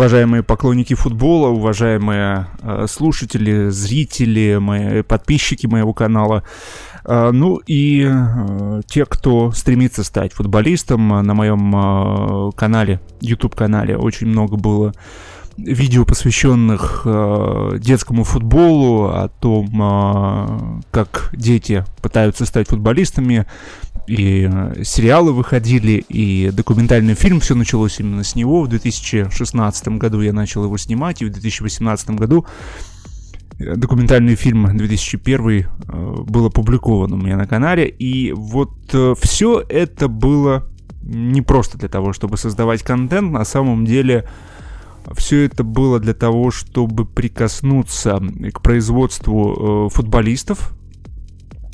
Уважаемые поклонники футбола, уважаемые э, слушатели, зрители, мои подписчики моего канала, э, ну и э, те, кто стремится стать футболистом, на моем э, канале, YouTube-канале очень много было видео, посвященных э, детскому футболу, о том, э, как дети пытаются стать футболистами, и э, сериалы выходили, и документальный фильм, все началось именно с него. В 2016 году я начал его снимать, и в 2018 году э, документальный фильм 2001 э, был опубликован у меня на канале. И вот все это было не просто для того, чтобы создавать контент, на самом деле все это было для того, чтобы прикоснуться к производству футболистов,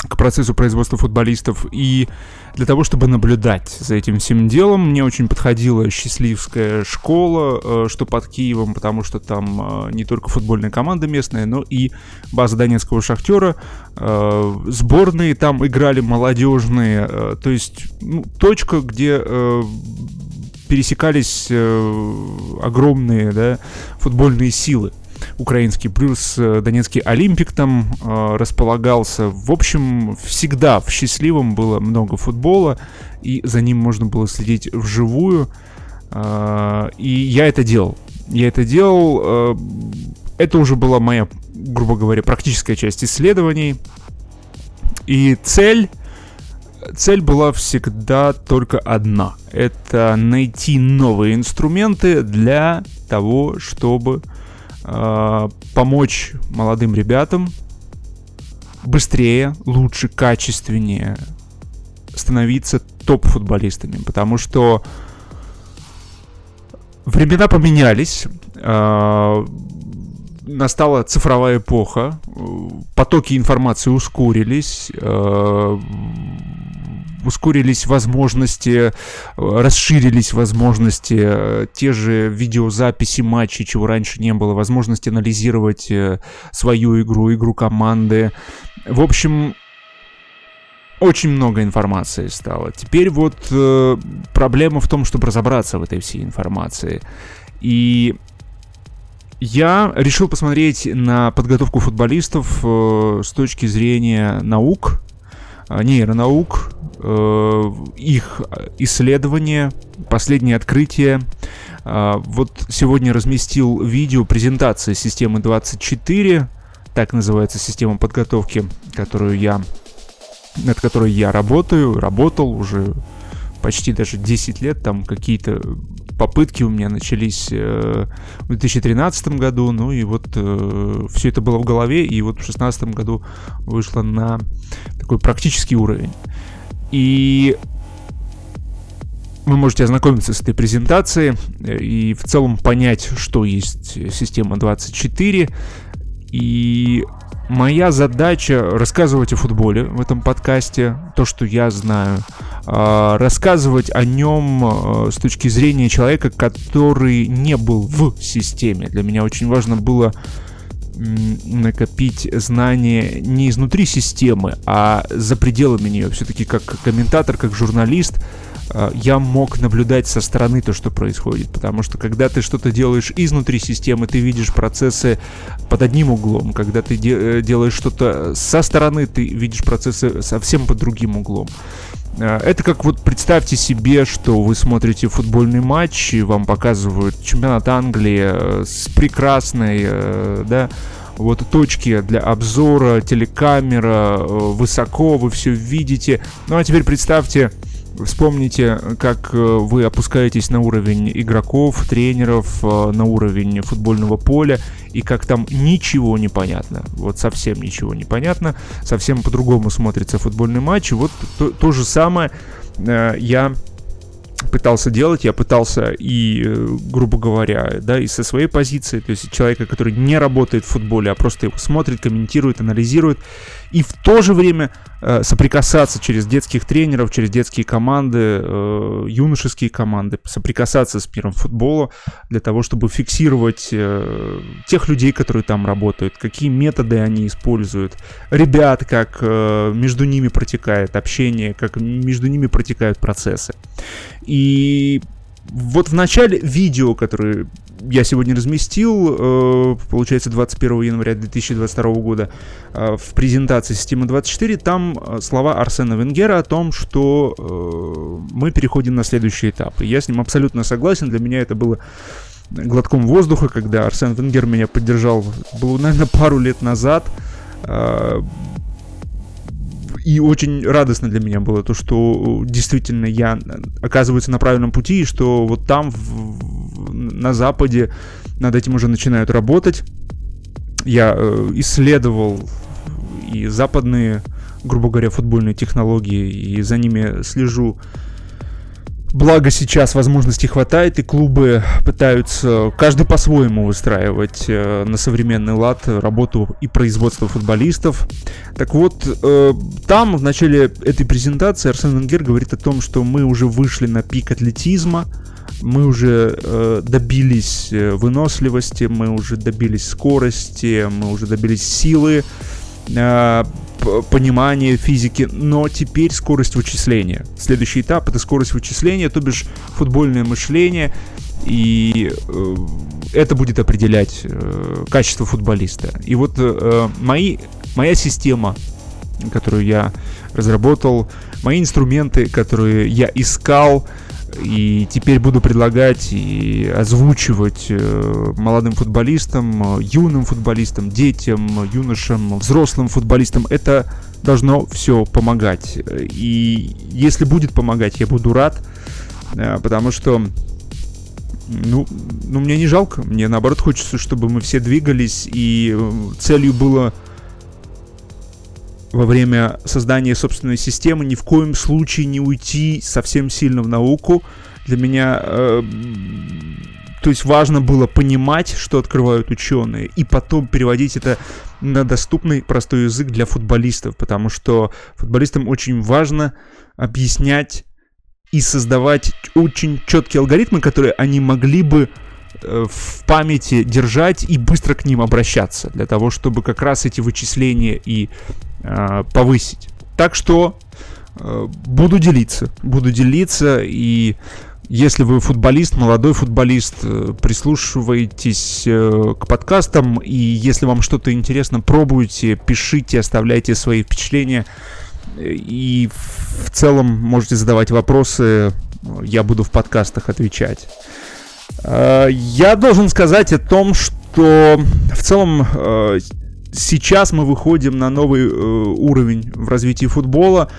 к процессу производства футболистов и для того, чтобы наблюдать за этим всем делом. Мне очень подходила счастливская школа, э, что под Киевом, потому что там э, не только футбольная команда местная, но и база Донецкого шахтера. Э, сборные там играли молодежные, то есть ну, точка, где пересекались огромные да, футбольные силы украинский, плюс э, Донецкий Олимпик там э, располагался. В общем, всегда в счастливом было много футбола, и за ним можно было следить вживую. Э, и я это делал. Я это делал. Э, это уже была моя, грубо говоря, практическая часть исследований. И цель цель была всегда только одна. Это найти новые инструменты для того, чтобы э, помочь молодым ребятам быстрее, лучше, качественнее становиться топ-футболистами, потому что времена поменялись, э, настала цифровая эпоха, потоки информации ускорились, э, ускорились возможности, э, расширились возможности, э, те же видеозаписи матчей, чего раньше не было, возможность анализировать э, свою игру, игру команды. В общем, очень много информации стало. Теперь вот э, проблема в том, чтобы разобраться в этой всей информации. И я решил посмотреть на подготовку футболистов э, с точки зрения наук, нейронаук, Э, их исследования, последние открытия. А, вот сегодня разместил видео презентации системы 24, так называется система подготовки, которую я, над которой я работаю, работал уже почти даже 10 лет, там какие-то попытки у меня начались э, в 2013 году, ну и вот э, все это было в голове, и вот в 2016 году вышло на такой практический уровень. И вы можете ознакомиться с этой презентацией э, и в целом понять, что есть система 24. И моя задача рассказывать о футболе в этом подкасте, то, что я знаю, а, рассказывать о нем э, с точки зрения человека, который не был в системе. Для меня очень важно было накопить знания не изнутри системы, а за пределами нее. Все-таки как комментатор, как журналист, я мог наблюдать со стороны то, что происходит. Потому что когда ты что-то делаешь изнутри системы, ты видишь процессы под одним углом. Когда ты э, делаешь что-то со стороны, ты видишь процессы совсем под другим углом. Э, это как вот представьте себе, что вы смотрите футбольный матч, и вам показывают чемпионат Англии с прекрасной, да, вот точки для обзора, телекамера, э, высоко, вы все видите. Ну а теперь представьте, Вспомните, как э, вы опускаетесь на уровень игроков, тренеров, э, на уровень футбольного поля, и как там ничего не понятно. Вот совсем ничего не понятно. Совсем по-другому смотрится футбольный матч. Вот то, то же самое я пытался делать, я пытался и, э, грубо говоря, да, и со своей позиции, то есть человека, который не работает в футболе, а просто его смотрит, комментирует, анализирует, и в то же время э, соприкасаться через детских тренеров, через детские команды, э, юношеские команды, соприкасаться с миром футбола для того, чтобы фиксировать э, тех людей, которые там работают, какие методы они используют, ребят, как э, между ними протекает общение, как между ними протекают процессы. И вот в начале видео, которое я сегодня разместил, э, получается, 21 января 2022 года, э, в презентации системы 24, там э, слова Арсена Венгера о том, что мы переходим на следующий этап. И я с ним абсолютно согласен. Для меня это было глотком воздуха, когда Арсен Венгер меня поддержал, было, наверное, пару лет назад. И очень радостно для меня было то, что действительно я оказывается на правильном пути, и что вот там, в, на Западе, над этим уже начинают работать. Я э, исследовал и западные, грубо говоря, футбольные технологии, и за ними слежу Благо сейчас возможностей хватает, и клубы пытаются каждый по-своему выстраивать э, на современный лад работу и производство футболистов. Так вот, э, там в начале этой презентации Арсен Венгер говорит о том, что мы уже вышли на пик атлетизма, мы уже э, добились э, выносливости, мы уже добились скорости, мы уже добились силы. Э, понимание физики, но теперь скорость вычисления. Следующий этап это скорость вычисления, то бишь футбольное мышление, и э, это будет определять э, качество футболиста. И вот э, мои, моя система, которую я разработал, мои инструменты, которые я искал, и теперь буду предлагать и озвучивать э, молодым футболистам, юным футболистам, детям, юношам, взрослым футболистам. Это должно все помогать. И если будет помогать, я буду рад, э, потому что ну, ну, мне не жалко. Мне наоборот хочется, чтобы мы все двигались, и э, целью было во время создания собственной системы ни в коем случае не уйти совсем сильно в науку. Для меня э, то есть важно было понимать, что открывают ученые, и потом переводить это на доступный простой язык для футболистов, потому что футболистам очень важно объяснять и создавать очень четкие алгоритмы, которые они могли бы э, в памяти держать и быстро к ним обращаться, для того, чтобы как раз эти вычисления и повысить. Так что э, буду делиться, буду делиться и если вы футболист, молодой футболист, э, прислушивайтесь э, к подкастам, и если вам что-то интересно, пробуйте, пишите, оставляйте свои впечатления. И в целом можете задавать вопросы, я буду в подкастах отвечать. Э, я должен сказать о том, что в целом сейчас мы выходим на новый уровень в развитии футбола.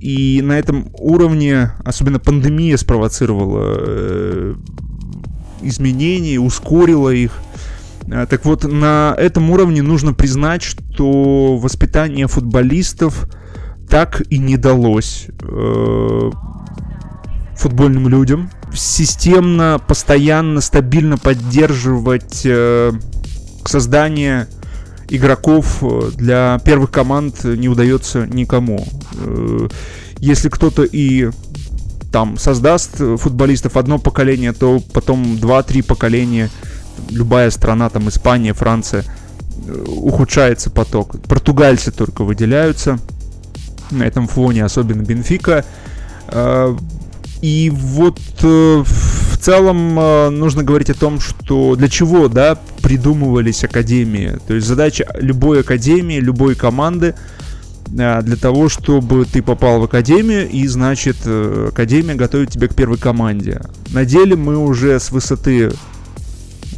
И на этом уровне, особенно пандемия спровоцировала э, изменения, ускорила их. Э, так вот, на этом уровне нужно признать, что воспитание футболистов так и не далось э, футбольным людям. Системно, постоянно, стабильно поддерживать э, создание игроков э, для первых команд не удается никому. Э, если кто-то и там создаст футболистов одно поколение, то потом два-три поколения, любая страна, там Испания, Франция, э, ухудшается поток. Португальцы только выделяются на этом фоне, особенно Бенфика. И вот целом нужно говорить о том, что для чего, да, придумывались академии. То есть задача любой академии, любой команды э, для того, чтобы ты попал в академию, и значит э, академия готовит тебя к первой команде. На деле мы уже с высоты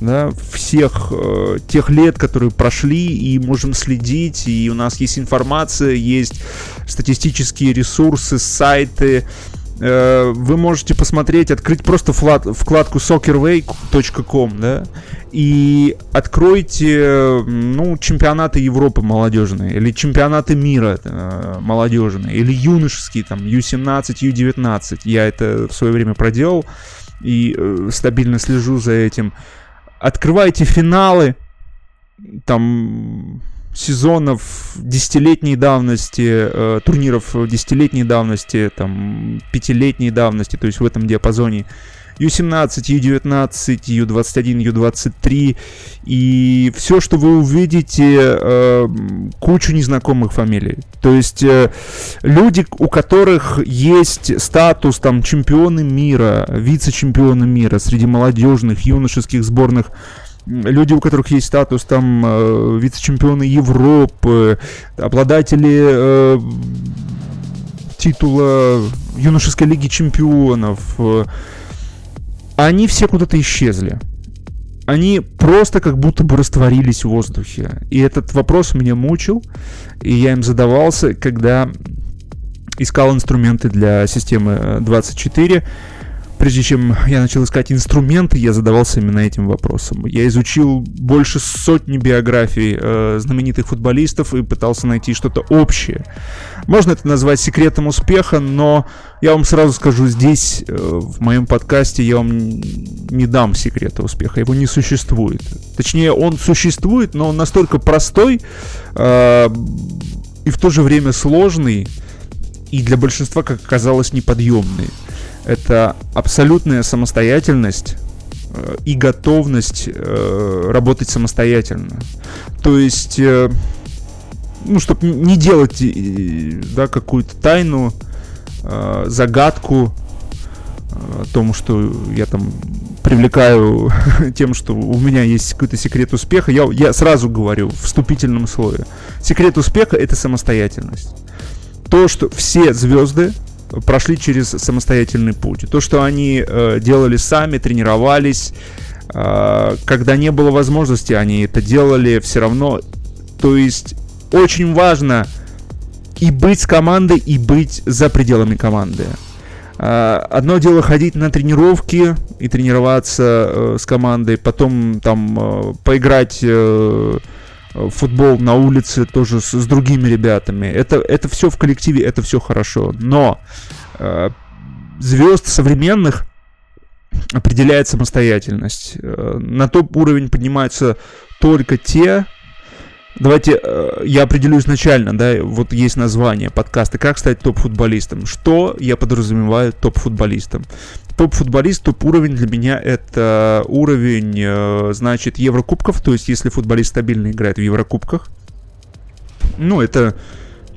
да, всех э, тех лет, которые прошли, и можем следить, и у нас есть информация, есть статистические ресурсы, сайты, э, вы можете посмотреть, открыть просто вклад, вкладку soccerway.com, да, и откройте, ну, чемпионаты Европы молодежные, или чемпионаты мира э, молодежные, или юношеские, там, U17, U19. Я это в свое время проделал и э, стабильно слежу за этим. Открывайте финалы, там сезонов десятилетней давности, э, турниров десятилетней давности, там, пятилетней давности, то есть в этом диапазоне. U17, U19, U21, U23. И все, что вы увидите, э, кучу незнакомых фамилий. То есть э, люди, у которых есть статус там чемпионы мира, вице-чемпионы мира среди молодежных, юношеских сборных люди, у которых есть статус там э, вице-чемпионы Европы, обладатели э, титула юношеской лиги чемпионов, э, они все куда-то исчезли. Они просто как будто бы растворились в воздухе. И этот вопрос меня мучил, и я им задавался, когда искал инструменты для системы 24 прежде чем я начал искать инструменты, я задавался именно этим вопросом. Я изучил больше сотни биографий э, знаменитых футболистов и пытался найти что-то общее. Можно это назвать секретом успеха, но я вам сразу скажу, здесь, э, в моем подкасте, я вам не дам секрета успеха. Его не существует. Точнее, он существует, но он настолько простой э, и в то же время сложный, и для большинства, как оказалось, неподъемный это абсолютная самостоятельность э, и готовность э, работать самостоятельно. То есть, э, ну, чтобы не делать да, какую-то тайну, загадку о том, что я там привлекаю тем, что у меня есть какой-то секрет успеха, я, я сразу говорю в вступительном слое. Секрет успеха — это самостоятельность. То, что все звезды прошли через самостоятельный путь. То, что они э, делали сами, тренировались, э, когда не было возможности, они это делали все равно. То есть очень важно и быть с командой, и быть за пределами команды. Э, одно дело ходить на тренировки и тренироваться э, с командой, потом там э, поиграть футбол на улице тоже с, с другими ребятами. Это, это все в коллективе, это все хорошо. Но э, звезд современных определяет самостоятельность. Э, на топ уровень поднимаются только те, Давайте э, я определю изначально, да, вот есть название подкаста «Как стать топ-футболистом». Что я подразумеваю топ-футболистом? Топ-футболист, топ-уровень для меня это уровень, э, значит, Еврокубков, то есть если футболист стабильно играет в Еврокубках, ну, это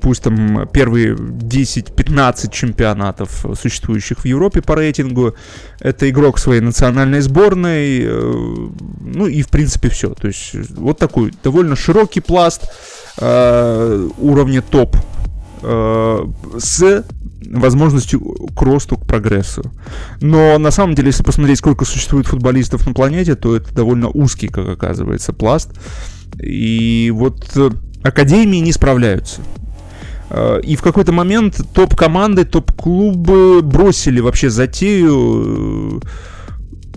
пусть там первые 10-15 чемпионатов, существующих в Европе по рейтингу. Это игрок своей национальной сборной. Э, ну и в принципе все. То есть вот такой довольно широкий пласт э, уровня топ э, с возможностью к росту, к прогрессу. Но на самом деле, если посмотреть, сколько существует футболистов на планете, то это довольно узкий, как оказывается, пласт. И вот э, академии не справляются. Э, и в какой-то момент топ-команды, топ-клубы бросили вообще затею э,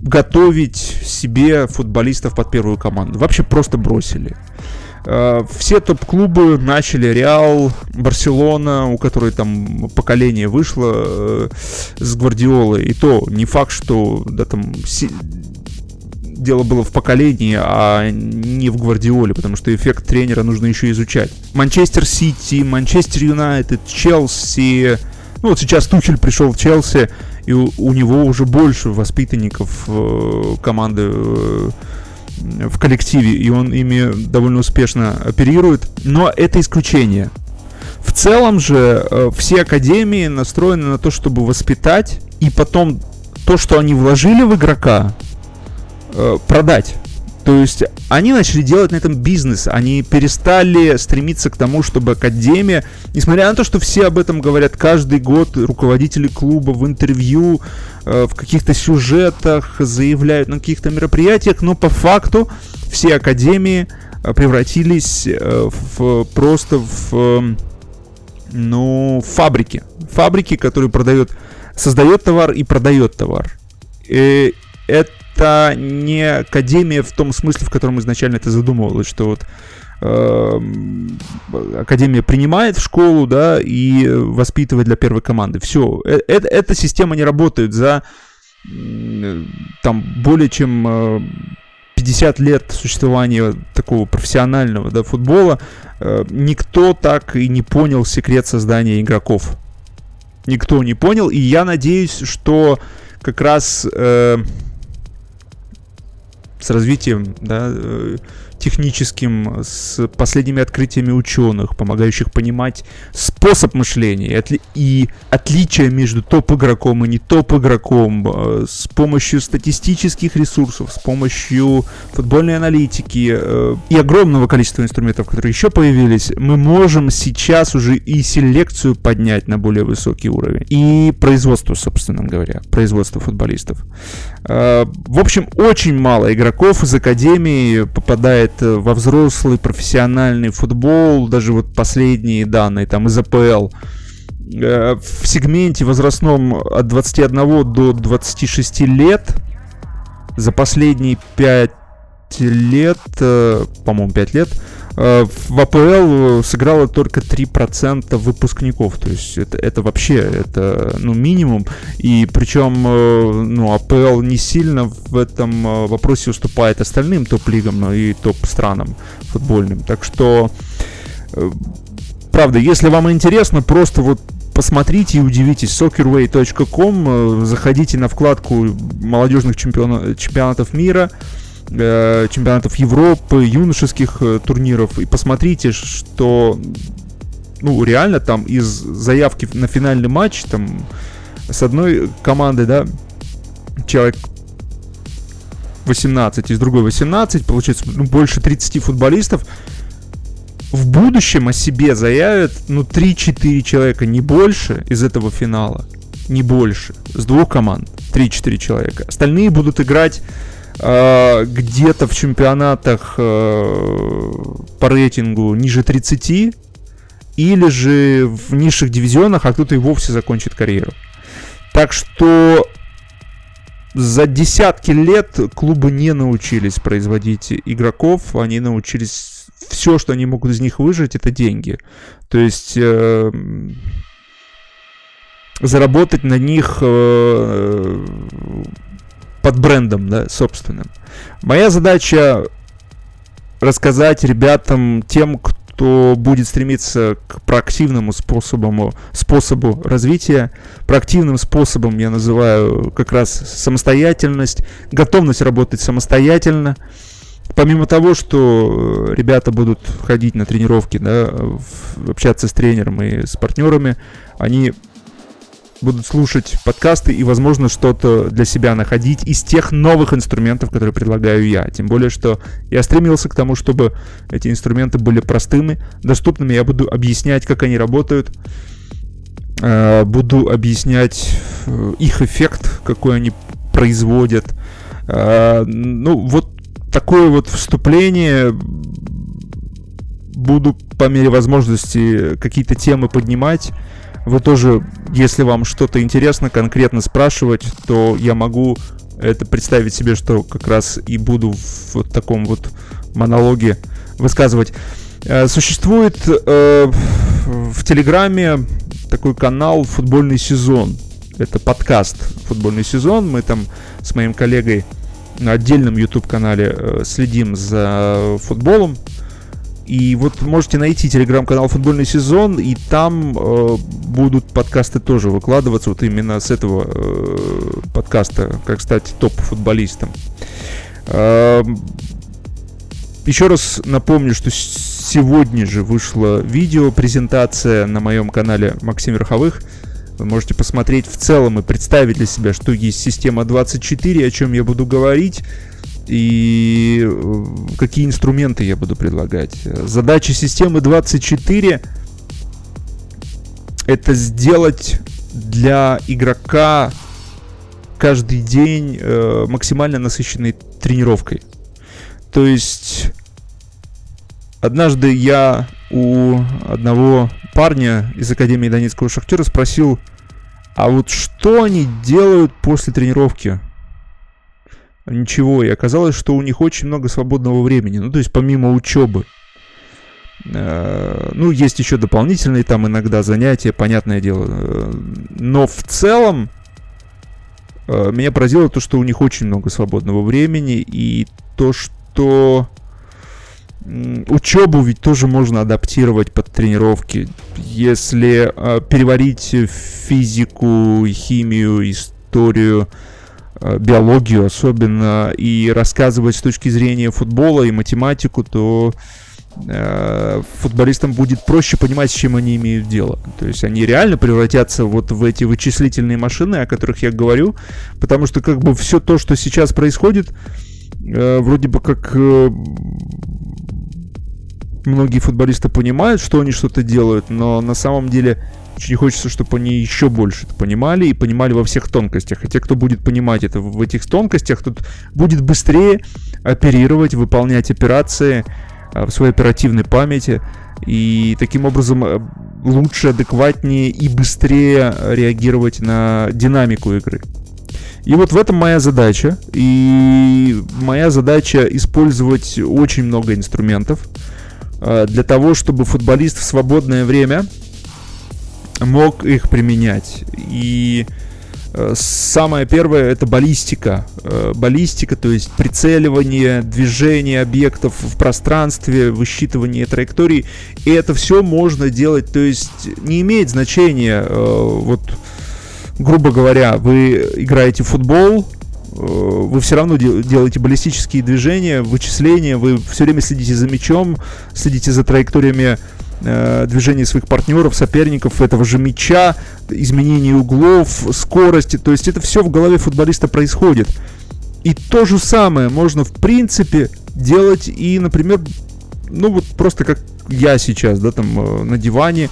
готовить себе футболистов под первую команду. Вообще просто бросили. Э, все топ-клубы начали Реал, Барселона, у которой там поколение вышло с Гвардиолой. И то не факт, что да, там дело было в поколении, а не в Гвардиоле, потому что эффект тренера нужно еще изучать. Манчестер Сити, Манчестер Юнайтед, Челси. Ну вот сейчас Тухель пришел в Челси, и у, него уже больше воспитанников э, команды э, в коллективе, и он ими довольно успешно оперирует. Но это исключение. В целом же э, все академии настроены на то, чтобы воспитать, и потом то, что они вложили в игрока, э, продать. То есть они начали делать на этом бизнес, они перестали стремиться к тому, чтобы Академия, несмотря на то, что все об этом говорят каждый год, руководители клуба в интервью, э, в каких-то сюжетах заявляют на каких-то мероприятиях, но по факту все Академии э, превратились в, просто в, э, ну, фабрики. Фабрики, которые продают, создает товар и продает товар. И это это не академия в том смысле, в котором изначально это задумывалось, что вот эм, Академия принимает в школу, да, и воспитывает для первой команды. Все, это, э, эта система не работает за там более чем 50 лет существования такого профессионального да, футбола э, никто так и не понял секрет создания игроков. Никто не понял, и я надеюсь, что как раз э, с развитием да, э, техническим, с последними открытиями ученых, помогающих понимать способ мышления и, отли- и отличия между топ-игроком и не топ-игроком, э, с помощью статистических ресурсов, с помощью футбольной аналитики э, и огромного количества инструментов, которые еще появились, мы можем сейчас уже и селекцию поднять на более высокий уровень. И производство, собственно говоря, производство футболистов. Э, в общем, очень мало игроков из академии попадает Э, во взрослый профессиональный футбол, даже вот последние данные там из АПЛ, э, в сегменте возрастном от 21 до 26 лет за последние 5 лет, э, по-моему, 5 лет, Э, в АПЛ сыграло только 3% выпускников. То есть это, это вообще это, ну, минимум. И причем э, ну, АПЛ не сильно в этом вопросе уступает остальным топ-лигам и топ-странам футбольным. Так что, правда, если вам интересно, просто вот посмотрите и удивитесь. soccerway.com, заходите на вкладку молодежных чемпиона, чемпионатов мира, э, чемпионатов Европы, юношеских э, турниров, и посмотрите, что ну, реально там из заявки на финальный матч, там, с одной команды, да, человек 18, из другой 18, получается, ну, больше 30 футболистов, в будущем о себе заявят, ну, 3-4 человека, не больше из этого финала, не больше, с двух команд, 3-4 человека. Остальные будут играть где-то в чемпионатах э, по рейтингу ниже 30, или же в низших дивизионах, а кто-то и вовсе закончит карьеру. Так что за десятки лет клубы не научились производить игроков, они научились все, что они могут из них выжить, это деньги. То есть э, заработать на них э, под брендом, да, собственным. Моя задача рассказать ребятам, тем, кто будет стремиться к проактивному способу, способу развития. Проактивным способом я называю как раз самостоятельность, готовность работать самостоятельно. Помимо того, что ребята будут ходить на тренировки, да, общаться с тренером и с партнерами, они будут слушать подкасты и, возможно, что-то для себя находить из тех новых инструментов, которые предлагаю я. Тем более, что я стремился к тому, чтобы эти инструменты были простыми, доступными. Я буду объяснять, как они работают, э, буду объяснять э, их эффект, какой они производят. Э, ну, вот такое вот вступление буду по мере возможности какие-то темы поднимать вы тоже, если вам что-то интересно конкретно спрашивать, то я могу это представить себе, что как раз и буду в вот таком вот монологе высказывать. Э, существует э, в Телеграме такой канал «Футбольный сезон». Это подкаст «Футбольный сезон». Мы там с моим коллегой на отдельном YouTube-канале э, следим за футболом. И вот можете найти телеграм-канал «Футбольный сезон», и там э, будут подкасты тоже выкладываться, вот именно с этого э, подкаста, как стать топ-футболистом. Э, еще раз напомню, что сегодня же вышла видео-презентация на моем канале Максим Верховых. Вы можете посмотреть в целом и представить для себя, что есть система 24, о чем я буду говорить и э, какие инструменты я буду предлагать. Задача системы 24 это сделать для игрока каждый день э, максимально насыщенной тренировкой. То есть однажды я у одного парня из Академии Донецкого Шахтера спросил, а вот что они делают после тренировки? Ничего, и оказалось, что у них очень много свободного времени, ну, то есть помимо учебы. Э, ну, есть еще дополнительные там иногда занятия, понятное дело. Э, но в целом э, меня поразило то, что у них очень много свободного времени, и то, что учебу ведь тоже можно адаптировать под тренировки. Если переварить физику, химию, историю, э, биологию особенно, и рассказывать с точки зрения футбола и математику, то э, футболистам будет проще понимать, с чем они имеют дело. То есть они реально превратятся вот в эти вычислительные машины, о которых я говорю, потому что как бы все то, что сейчас происходит, э, вроде бы как э, многие футболисты понимают, что они что-то делают, но на самом деле очень хочется, чтобы они еще больше это понимали и понимали во всех тонкостях. А те, кто будет понимать это в этих тонкостях, тот будет быстрее оперировать, выполнять операции а, в своей оперативной памяти и таким образом э, лучше, адекватнее и быстрее реагировать на динамику игры. И вот в этом моя задача. И моя задача использовать очень много инструментов, для того, чтобы футболист в свободное время мог их применять. И э, самое первое это баллистика. Э, баллистика, то есть прицеливание, движение объектов в пространстве, высчитывание траекторий. И это все можно делать, то есть не имеет значения, вот, грубо говоря, вы играете в футбол, Э, вы все равно делаете баллистические движения, вычисления, вы все время следите за мячом, следите за траекториями э, движения своих партнеров, соперников, этого же мяча, изменение углов, скорости. То есть это все в голове футболиста происходит. И то же самое можно, в принципе, делать и, например, ну вот просто как я сейчас, да, там э, на диване,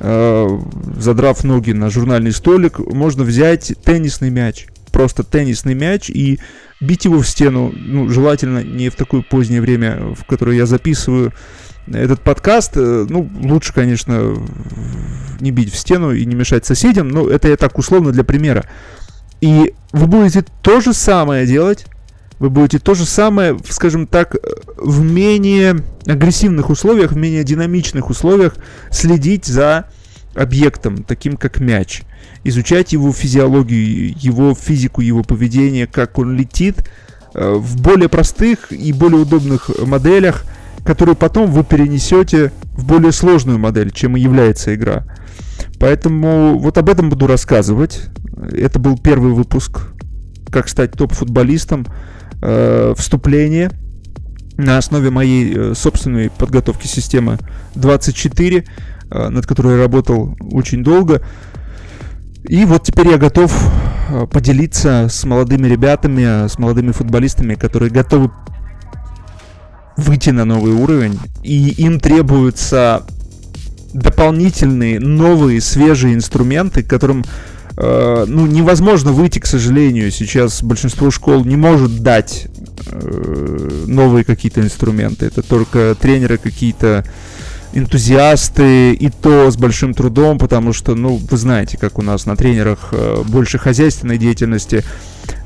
э, задрав ноги на журнальный столик, можно взять теннисный мяч просто теннисный мяч и бить его в стену, ну, желательно не в такое позднее время, в которое я записываю этот подкаст. Э, ну, лучше, конечно, не бить в стену и не мешать соседям, но это я так условно для примера. И вы будете то же самое делать, вы будете то же самое, скажем так, в менее агрессивных условиях, в менее динамичных условиях следить за объектом, таким как мяч изучать его физиологию, его физику, его поведение, как он летит э, в более простых и более удобных моделях, которые потом вы перенесете в более сложную модель, чем и является игра. Поэтому вот об этом буду рассказывать. Это был первый выпуск «Как стать топ-футболистом». Э, вступление на основе моей э, собственной подготовки системы 24, над которой я работал очень долго. И вот теперь я готов э, поделиться с молодыми ребятами, с молодыми футболистами, которые готовы выйти на новый уровень, и им требуются дополнительные, новые, свежие инструменты, которым э, ну, невозможно выйти, к сожалению. Сейчас большинство школ не может дать э, новые какие-то инструменты. Это только тренеры какие-то энтузиасты, и то с большим трудом, потому что, ну, вы знаете, как у нас на тренерах э, больше хозяйственной деятельности,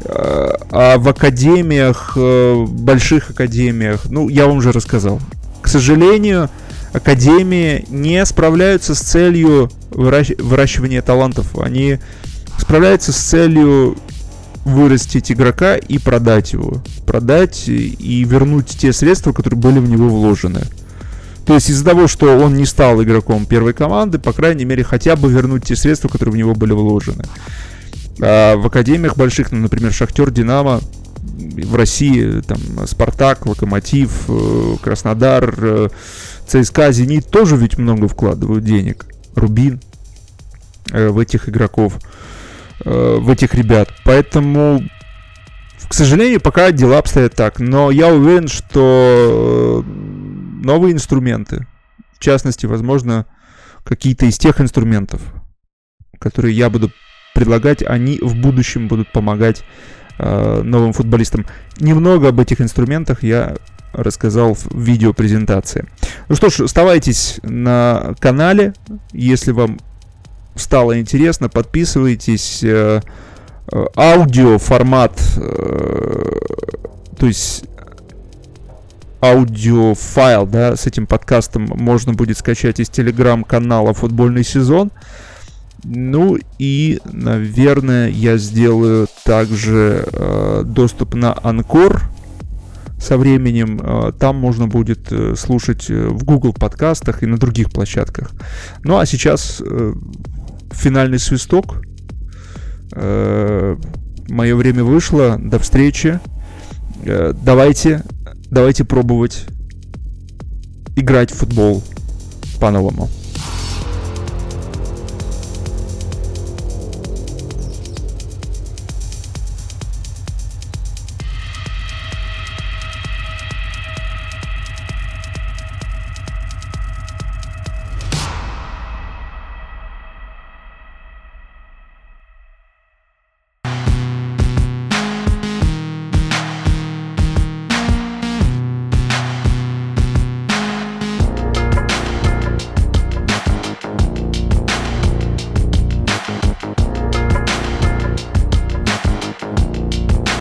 э, а в академиях, э, больших академиях, ну, я вам уже рассказал. К сожалению, академии не справляются с целью выращ- выращивания талантов. Они справляются с целью вырастить игрока и продать его. Продать и вернуть те средства, которые были в него вложены. То есть из-за того, что он не стал игроком первой команды, по крайней мере, хотя бы вернуть те средства, которые в него были вложены. А в академиях больших, ну, например, Шахтер, Динамо, в России, там, Спартак, Локомотив, э, Краснодар, э, ЦСКА, Зенит тоже ведь много вкладывают денег. Рубин э, в этих игроков, в этих ребят. Поэтому, к сожалению, пока дела обстоят так. Но я уверен, что новые инструменты. В частности, возможно, какие-то из тех инструментов, которые я буду предлагать, они в будущем будут помогать э, новым футболистам. Немного об этих инструментах я рассказал в видеопрезентации. Ну что ж, оставайтесь на канале, если вам стало интересно, подписывайтесь. Э, э, аудио формат, э, то есть аудиофайл, да, с этим подкастом можно будет скачать из телеграм-канала «Футбольный сезон». Ну и, наверное, я сделаю также э, доступ на Анкор со временем. Э, там можно будет э, слушать э, в Google подкастах и на других площадках. Ну а сейчас э, финальный свисток. Э, мое время вышло. До встречи. Э, давайте, давайте пробовать играть в футбол по-новому.